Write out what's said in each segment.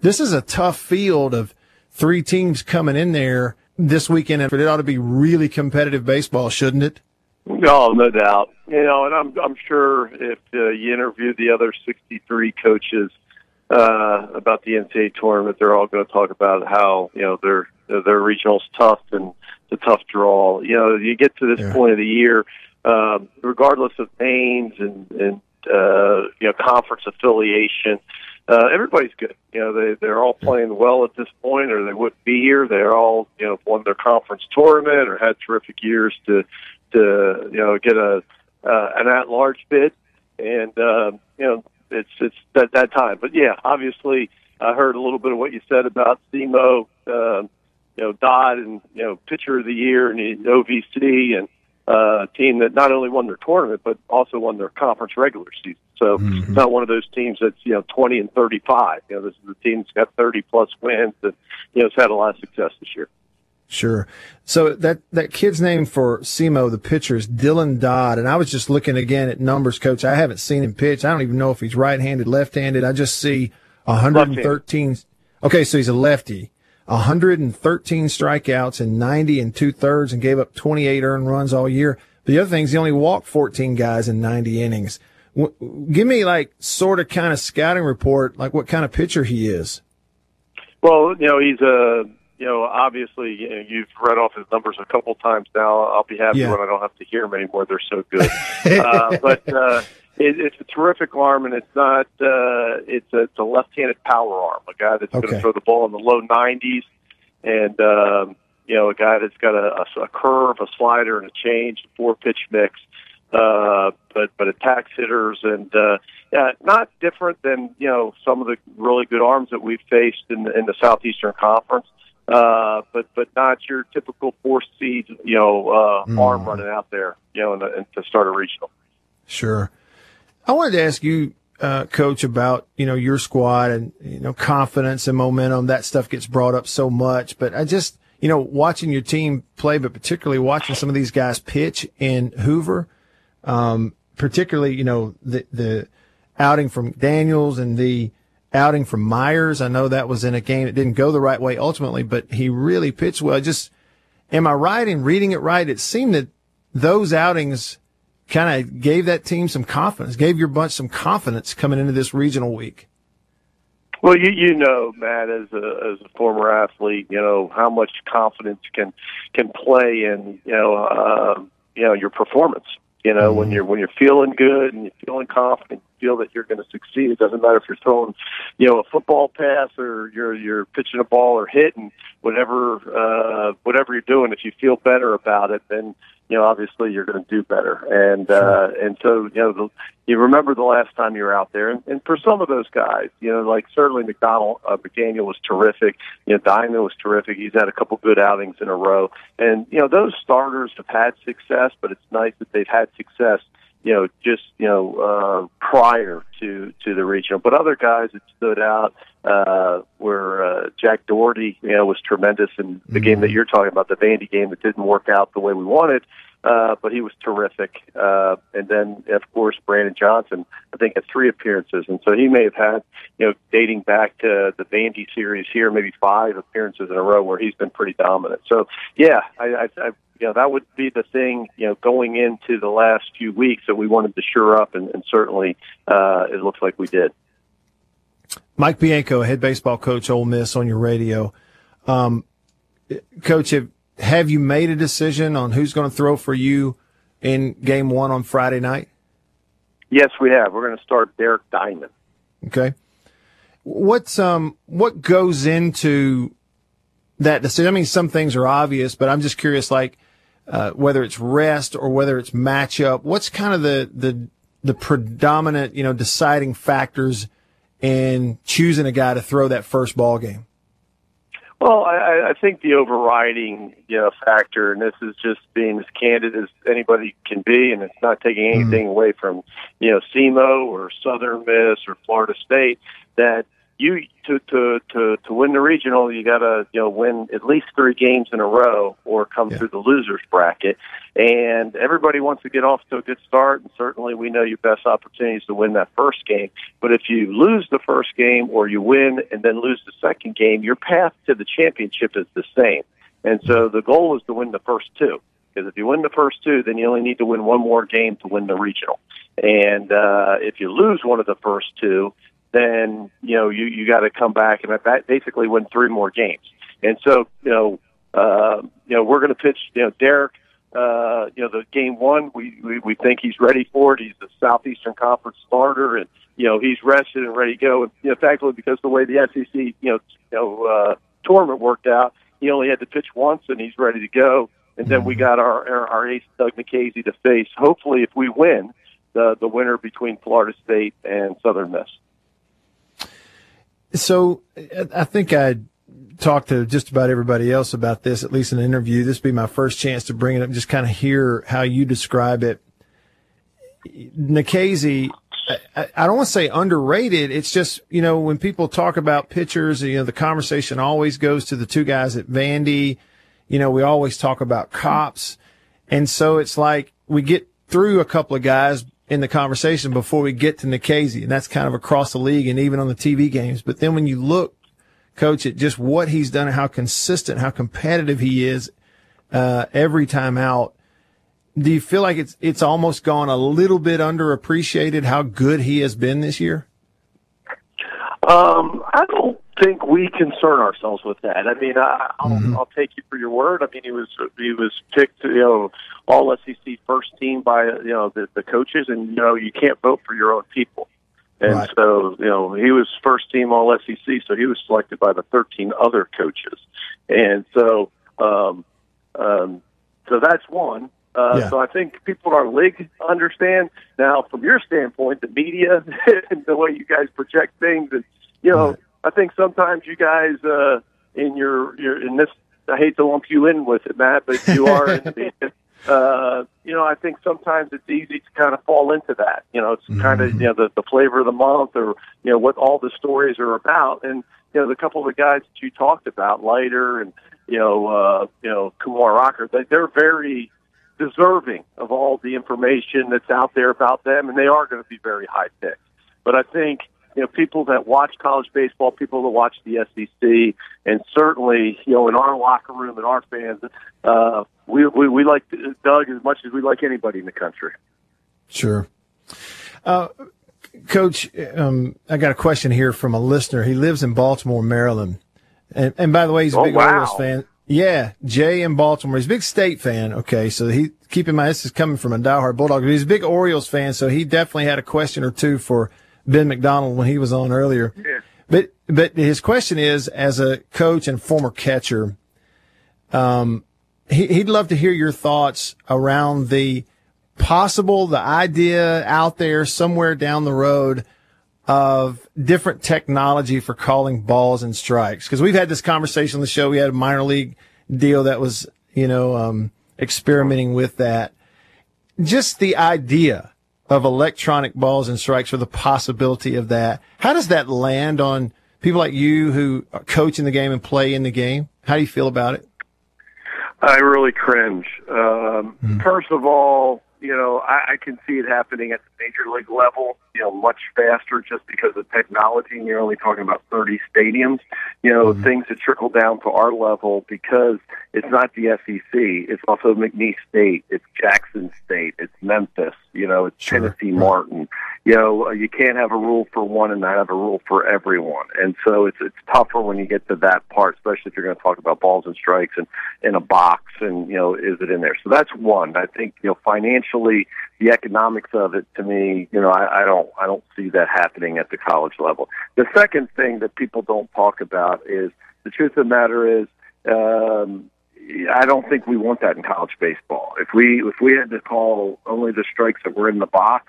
this is a tough field of three teams coming in there this weekend, and it ought to be really competitive baseball, shouldn't it? Oh, no doubt. You know, and I'm I'm sure if uh, you interview the other 63 coaches uh, about the NCAA tournament, they're all going to talk about how you know their their regional's tough and a tough draw. You know, you get to this yeah. point of the year, um, regardless of names and and uh, you know conference affiliation. Uh, everybody's good. You know, they they're all playing well at this point, or they wouldn't be here. They're all you know won their conference tournament or had terrific years to to you know get a uh, an at large bid, and uh, you know it's it's that that time. But yeah, obviously, I heard a little bit of what you said about SEMO, uh, you know, Dodd, and you know, pitcher of the year and OVC, and uh, team that not only won their tournament but also won their conference regular season. So mm-hmm. it's not one of those teams that's you know twenty and thirty five. You know, this is a team that's got thirty plus wins and you know has had a lot of success this year. Sure. So that, that kid's name for SEMO, the pitcher, is Dylan Dodd. And I was just looking again at numbers, coach. I haven't seen him pitch. I don't even know if he's right handed, left handed. I just see 113. Okay. So he's a lefty. 113 strikeouts and 90 and two thirds and gave up 28 earned runs all year. But the other thing is he only walked 14 guys in 90 innings. give me like sort of kind of scouting report, like what kind of pitcher he is. Well, you know, he's a you know, obviously, you know, you've read off his numbers a couple times now. I'll be happy yeah. when I don't have to hear them anymore. They're so good. uh, but uh, it, it's a terrific arm, and it's not. Uh, it's a, it's a left-handed power arm. A guy that's okay. going to throw the ball in the low 90s, and um, you know, a guy that's got a, a, a curve, a slider, and a change, four-pitch mix. Uh, but but attacks hitters and uh, yeah, not different than you know some of the really good arms that we've faced in, the, in the Southeastern Conference uh, but but not your typical four seed, you know, uh, mm. arm running out there, you know, in the, in, to start a regional. Sure. I wanted to ask you, uh, coach, about you know your squad and you know confidence and momentum. That stuff gets brought up so much, but I just you know watching your team play, but particularly watching some of these guys pitch in Hoover, um, particularly you know the the outing from Daniels and the outing from Myers. I know that was in a game that didn't go the right way ultimately, but he really pitched well. Just, am I right in reading it right? It seemed that those outings kind of gave that team some confidence, gave your bunch some confidence coming into this regional week. Well, you you know, Matt, as a as a former athlete, you know how much confidence can can play in you know uh, you know your performance. You know, mm-hmm. when you're when you're feeling good and you're feeling confident, you feel that you're going to succeed. It doesn't matter if you're throwing, you know, a football pass or you're you're pitching a ball or hitting whatever uh, whatever you're doing. If you feel better about it, then you know, obviously you're going to do better. And uh, and so you know, the, you remember the last time you were out there, and, and for some of those guys, you know, like certainly McDonald, uh, McDaniel was terrific. You know, Diamond was terrific. He's had a couple good outings in a row, and you know, those starters have had success. But it's nice that they've had success you know, just you know, uh, prior to to the regional. But other guys that stood out uh, were uh, Jack Dougherty. You know, was tremendous in the mm-hmm. game that mm-hmm. you're talking about, the Vandy game that didn't work out the way we wanted. Uh, but he was terrific. Uh, and then, of course, Brandon Johnson, I think, had three appearances. And so he may have had, you know, dating back to the Vandy series here, maybe five appearances in a row where he's been pretty dominant. So, yeah, I, I, I you know, that would be the thing, you know, going into the last few weeks that we wanted to shore up, and, and certainly uh, it looks like we did. Mike Bianco, head baseball coach, Ole Miss, on your radio. Um, coach, have, have you made a decision on who's going to throw for you in game one on Friday night? Yes, we have. We're going to start Derek Diamond. Okay. What's um what goes into that decision? I mean, some things are obvious, but I'm just curious, like uh, whether it's rest or whether it's matchup. What's kind of the the the predominant, you know, deciding factors in choosing a guy to throw that first ball game? Well, I, I think the overriding you know factor, and this is just being as candid as anybody can be, and it's not taking anything mm-hmm. away from you know SEMO or Southern Miss or Florida State. That you to to to to win the regional, you got to you know win at least three games in a row or come yeah. through the losers bracket. And everybody wants to get off to a good start, and certainly we know your best opportunity is to win that first game. But if you lose the first game or you win and then lose the second game, your path to the championship is the same. And so the goal is to win the first two. Because if you win the first two, then you only need to win one more game to win the regional. And uh, if you lose one of the first two, then you know you you got to come back and that basically win three more games. And so you know uh, you know we're going to pitch you know Derek. Uh, you know the game one, we, we we think he's ready for it. He's the Southeastern Conference starter, and you know he's rested and ready to go. And you know, thankfully, because the way the SEC you know you know uh, tournament worked out, he only had to pitch once, and he's ready to go. And then we mm-hmm. got our our, our ace Doug Nikhazy to face. Hopefully, if we win, the the winner between Florida State and Southern Miss. So I think I talked to just about everybody else about this, at least in an interview. This would be my first chance to bring it up, just kind of hear how you describe it. Nikhazy, I, I don't want to say underrated. It's just, you know, when people talk about pitchers, you know, the conversation always goes to the two guys at Vandy. You know, we always talk about cops. And so it's like we get through a couple of guys in the conversation before we get to Nikhazy. And that's kind of across the league and even on the TV games. But then when you look, coach, at just what he's done and how consistent, how competitive he is, uh, every time out, do you feel like it's, it's almost gone a little bit underappreciated how good he has been this year? Um, I don't think we concern ourselves with that. I mean, I, I'll, mm-hmm. I'll take you for your word. I mean, he was he was picked, you know, all SEC first team by you know the, the coaches, and you know you can't vote for your own people. And right. so, you know, he was first team All SEC, so he was selected by the 13 other coaches. And so, um, um, so that's one. Uh, yeah. So I think people in our league understand. Now, from your standpoint, the media and the way you guys project things, and you know, right. I think sometimes you guys uh, in your your in this. I hate to lump you in with it, Matt, but you are in the media. Uh, you know, I think sometimes it's easy to kind of fall into that. You know, it's mm-hmm. kind of you know the the flavor of the month, or you know what all the stories are about. And you know, the couple of the guys that you talked about, Leiter and you know, uh, you know, Kumar Rocker, they, they're very deserving of all the information that's out there about them, and they are going to be very high picks. But I think you know people that watch college baseball, people that watch the SEC, and certainly you know in our locker room and our fans, uh, we, we we like Doug as much as we like anybody in the country. Sure. Uh, Coach, um, I got a question here from a listener. He lives in Baltimore, Maryland. And, and by the way, he's a oh, big wow. Orioles fan. Yeah, Jay in Baltimore. He's a big state fan. Okay, so he keep in mind this is coming from a diehard Bulldog. He's a big Orioles fan, so he definitely had a question or two for Ben McDonald when he was on earlier. Yeah. But but his question is, as a coach and former catcher, um, he, he'd love to hear your thoughts around the possible, the idea out there somewhere down the road of different technology for calling balls and strikes? Because we've had this conversation on the show. We had a minor league deal that was, you know, um, experimenting with that. Just the idea of electronic balls and strikes or the possibility of that. How does that land on people like you who coach in the game and play in the game? How do you feel about it? I really cringe. Um, mm. First of all, you know, I, I can see it happening at the major league level, you know, much faster just because of technology. And you're only talking about 30 stadiums, you know, mm-hmm. things that trickle down to our level because it's not the SEC. It's also McNeese State. It's Jackson State. It's Memphis. You know, it's sure. Tennessee right. Martin. You know, you can't have a rule for one and not have a rule for everyone. And so it's it's tougher when you get to that part, especially if you're going to talk about balls and strikes and in a box and you know, is it in there? So that's one. I think you know financially the economics of it to me, you know, I, I don't I don't see that happening at the college level. The second thing that people don't talk about is the truth of the matter is um, I don't think we want that in college baseball. If we if we had to call only the strikes that were in the box,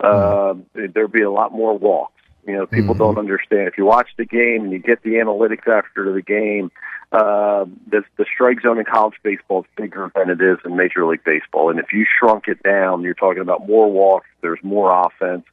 uh, there'd be a lot more walks. You know, people mm-hmm. don't understand. If you watch the game and you get the analytics after the game, uh, the, the strike zone in college baseball is bigger than it is in Major League Baseball. And if you shrunk it down, you're talking about more walks. There's more offense.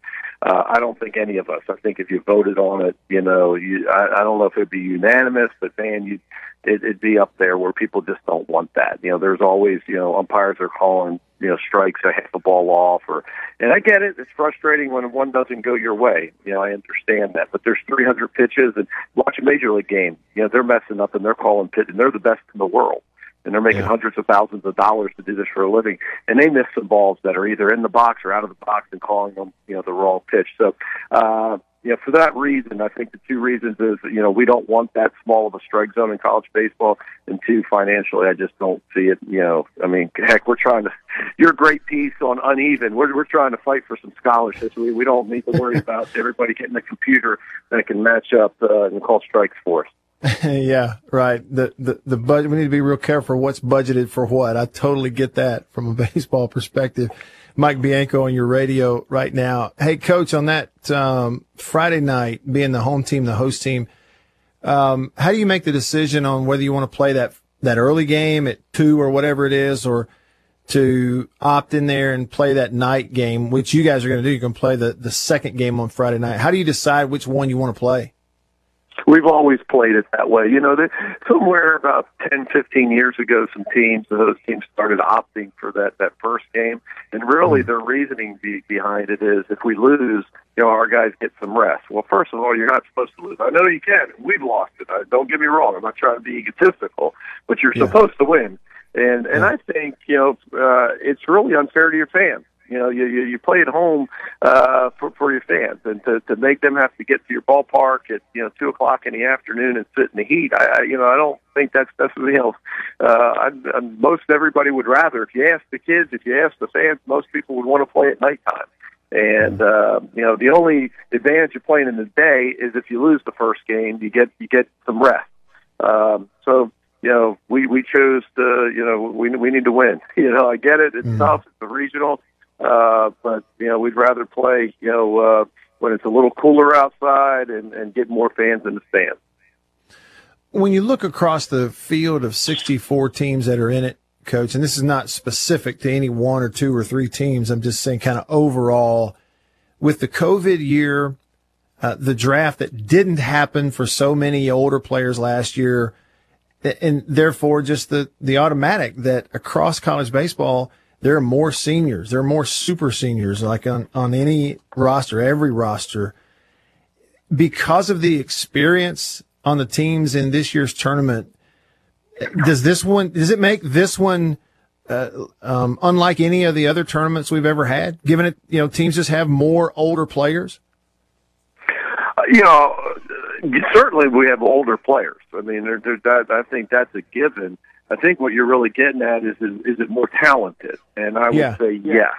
Uh, I don't think any of us. I think if you voted on it, you know, you, I, I don't know if it'd be unanimous, but man, you it, it'd be up there where people just don't want that. You know, there's always you know umpires are calling you know strikes a half a ball off, or and I get it. It's frustrating when one doesn't go your way. You know, I understand that, but there's 300 pitches, and watch a major league game. You know, they're messing up and they're calling pitch, and they're the best in the world and they're making yeah. hundreds of thousands of dollars to do this for a living, and they miss some balls that are either in the box or out of the box and calling them, you know, the wrong pitch. So, uh, you know, for that reason, I think the two reasons is, you know, we don't want that small of a strike zone in college baseball, and two, financially, I just don't see it. You know, I mean, heck, we're trying to. Your great piece on uneven. We're we're trying to fight for some scholarships. We we don't need to worry about everybody getting a computer that can match up uh, and call strikes for us. yeah, right. The, the, the budget, we need to be real careful what's budgeted for what. I totally get that from a baseball perspective. Mike Bianco on your radio right now. Hey, coach, on that, um, Friday night, being the home team, the host team, um, how do you make the decision on whether you want to play that, that early game at two or whatever it is, or to opt in there and play that night game, which you guys are going to do? Going to play the, the second game on Friday night. How do you decide which one you want to play? We've always played it that way. You know, that somewhere about ten, fifteen years ago, some teams, those teams started opting for that that first game, and really mm. their reasoning be, behind it is if we lose, you know, our guys get some rest. Well, first of all, you're not supposed to lose. I know you can. We've lost it. I, don't get me wrong. I'm not trying to be egotistical, but you're yeah. supposed to win. And and yeah. I think you know uh, it's really unfair to your fans. You know, you you, you play at home uh, for for your fans, and to to make them have to get to your ballpark at you know two o'clock in the afternoon and sit in the heat. I, I you know I don't think that's you know uh, I, I, most everybody would rather. If you ask the kids, if you ask the fans, most people would want to play at nighttime. And uh, you know, the only advantage of playing in the day is if you lose the first game, you get you get some rest. Um, so you know, we we chose to you know we we need to win. You know, I get it. It's mm. tough. It's a regional. Uh, but you know, we'd rather play you know uh, when it's a little cooler outside and, and get more fans in the stands. When you look across the field of 64 teams that are in it, coach, and this is not specific to any one or two or three teams. I'm just saying kind of overall with the COVID year, uh, the draft that didn't happen for so many older players last year, and therefore just the, the automatic that across college baseball, there are more seniors. There are more super seniors, like on, on any roster, every roster. Because of the experience on the teams in this year's tournament, does this one, does it make this one, uh, um, unlike any of the other tournaments we've ever had, given it, you know, teams just have more older players? Uh, you know, certainly we have older players. I mean, there, there, that, I think that's a given. I think what you're really getting at is is, is it more talented? And I would yeah. say yeah. yeah.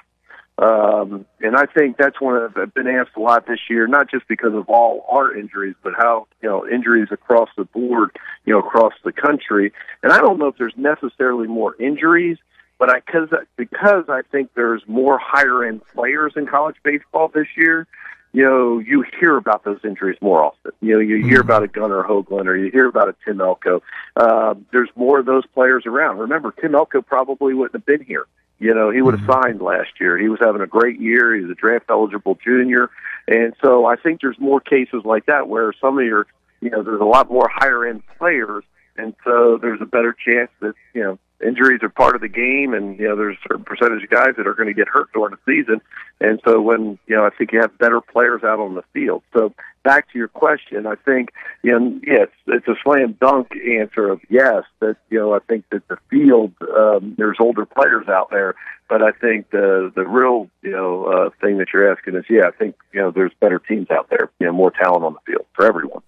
Um, and I think that's one of I've been asked a lot this year, not just because of all our injuries, but how you know injuries across the board, you know, across the country. And I don't know if there's necessarily more injuries, but I because because I think there's more higher end players in college baseball this year you know, you hear about those injuries more often. You know, you hear mm-hmm. about a Gunnar Hoglund or you hear about a Tim Elko. Uh, there's more of those players around. Remember, Tim Elko probably wouldn't have been here. You know, he would have mm-hmm. signed last year. He was having a great year. He was a draft eligible junior. And so I think there's more cases like that where some of your, you know, there's a lot more higher end players. And so there's a better chance that, you know, injuries are part of the game, and you know there's a certain percentage of guys that are going to get hurt during the season, and so when you know I think you have better players out on the field. So back to your question, I think you know yes, it's a slam dunk answer of yes that you know I think that the field um, there's older players out there, but I think the the real you know uh, thing that you're asking is yeah I think you know there's better teams out there, you know more talent on the field for everyone.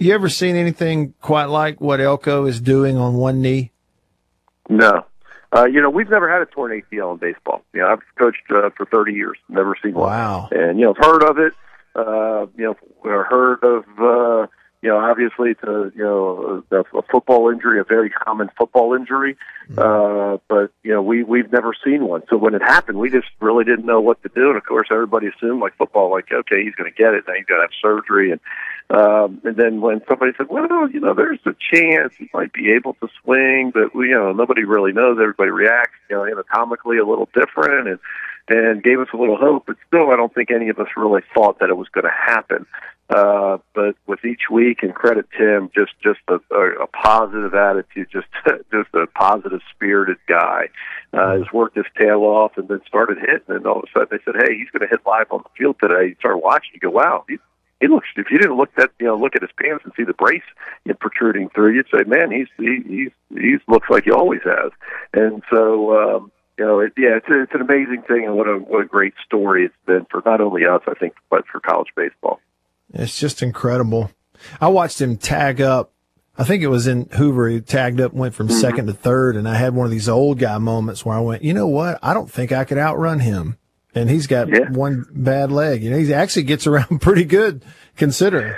You ever seen anything quite like what Elko is doing on one knee? No. Uh, you know, we've never had a torn ACL in baseball. You know, I've coached uh, for 30 years, never seen one. Wow. And, you know, I've heard of it. Uh, you know, heard of, uh, you know, obviously it's a, you know, a, a football injury, a very common football injury. Mm-hmm. Uh, but, you know, we, we've never seen one. So when it happened, we just really didn't know what to do. And of course, everybody assumed like football, like, okay, he's going to get it. Now he's got to have surgery. And, um, and then when somebody said, well, you know, there's a chance he might be able to swing, but we, you know, nobody really knows. Everybody reacts, you know, anatomically a little different. And, and gave us a little hope. But still, I don't think any of us really thought that it was going to happen. Uh, but with each week, and credit Tim, just just a, a, a positive attitude, just just a positive spirited guy. Uh, has worked his tail off and then started hitting, and all of a sudden they said, "Hey, he's going to hit live on the field today." You start watching, you go, "Wow, he, he looks." If you didn't look at you know look at his pants and see the brace you know, protruding through, you'd say, "Man, he's he, he's he's looks like he always has." And so. um you know, it, yeah, it's, a, it's an amazing thing, and what a what a great story it's been for not only us, I think, but for college baseball. It's just incredible. I watched him tag up. I think it was in Hoover. He tagged up, went from mm-hmm. second to third, and I had one of these old guy moments where I went, you know what? I don't think I could outrun him. And he's got yeah. one bad leg. You know, he actually gets around pretty good considering.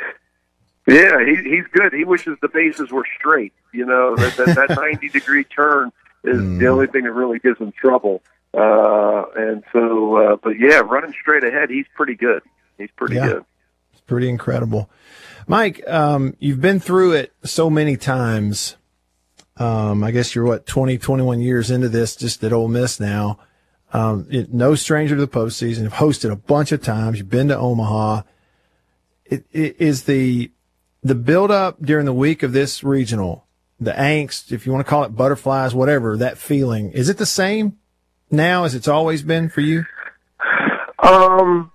Yeah, he, he's good. He wishes the bases were straight. You know, that, that, that 90 degree turn is mm. the only thing that really gives him trouble. Uh, and so, uh, but yeah, running straight ahead, he's pretty good. He's pretty yeah. good It's pretty incredible. Mike, um, you've been through it so many times. Um, I guess you're what 20, 21 years into this, just at Ole Miss now. Um, it, no stranger to the postseason. You've hosted a bunch of times. You've been to Omaha. It, it is the the build up during the week of this regional, the angst, if you want to call it butterflies, whatever that feeling. Is it the same now as it's always been for you? Um,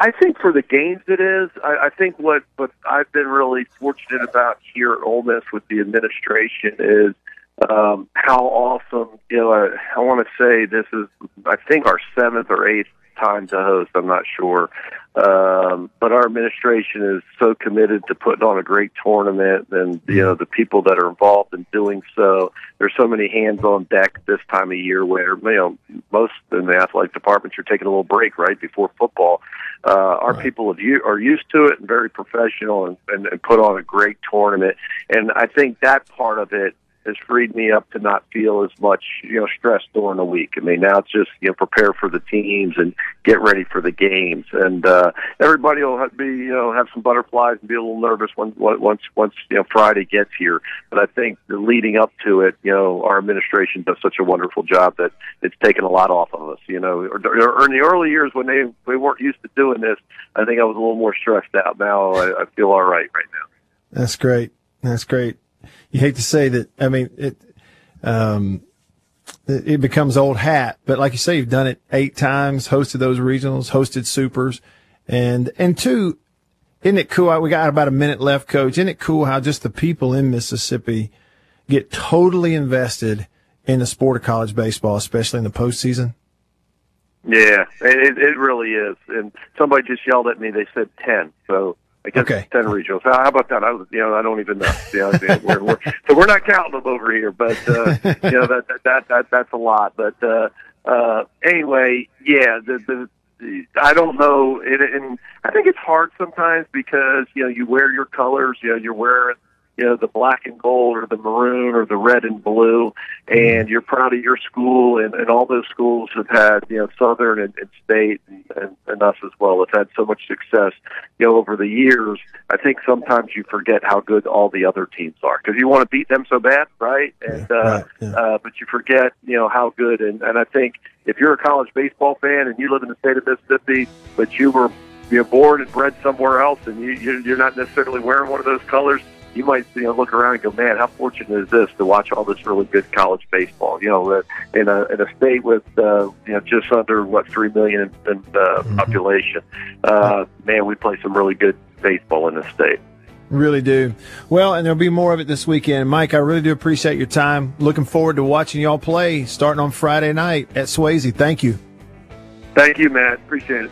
I think for the games it is. I, I think what what I've been really fortunate about here at Ole Miss with the administration is um, how awesome. You know, I, I want to say this is I think our seventh or eighth time to host. I'm not sure, um, but our administration is so committed to putting on a great tournament, and you know the people that are involved in doing so. There's so many hands on deck this time of year where you know most in the athletic departments are taking a little break right before football. Uh, our right. people have, are used to it and very professional and, and, and put on a great tournament. And I think that part of it has freed me up to not feel as much, you know, stress during the week. I mean, now it's just, you know, prepare for the teams and get ready for the games. And, uh, everybody will be, you know, have some butterflies and be a little nervous when, once, once, you know, Friday gets here. But I think the leading up to it, you know, our administration does such a wonderful job that it's taken a lot off of us, you know, or, or in the early years when they, we weren't used to doing this, I think I was a little more stressed out. Now I, I feel all right right now. That's great. That's great you hate to say that. I mean, it, um, it becomes old hat, but like you say, you've done it eight times, hosted those regionals, hosted supers, and and two, isn't it cool? We got about a minute left, Coach. Isn't it cool how just the people in Mississippi get totally invested in the sport of college baseball, especially in the postseason? Yeah, it, it really is. And somebody just yelled at me. They said ten, so I guess okay. ten regionals. How about that? I, you know, I don't even know. You know, we're, we're, so we're not counting them over here, but uh, you know that, that that that that's a lot. But uh, uh, anyway, yeah, the, the the I don't know, and, and I think it's hard sometimes because you know you wear your colors. You know, you're wearing you know the black and gold or the maroon or the red and blue. And you're proud of your school and, and all those schools have had you know southern and, and state and, and, and us as well have had so much success you know over the years. I think sometimes you forget how good all the other teams are because you want to beat them so bad right? And yeah, uh, right, yeah. uh but you forget you know how good. And and i think if you're a college baseball fan and you live in the state of mississippi but you were you know, born and bred somewhere else and you you're not necessarily wearing one of those colors you might you know look around and go, man, how fortunate is this to watch all this really good college baseball? You know, uh, in a in a state with uh, you know just under what three million in, in uh, mm-hmm. population, uh, man, we play some really good baseball in this state. Really do. Well, and there'll be more of it this weekend. Mike, I really do appreciate your time. Looking forward to watching y'all play starting on Friday night at Swayze. Thank you. Thank you, Matt. Appreciate it.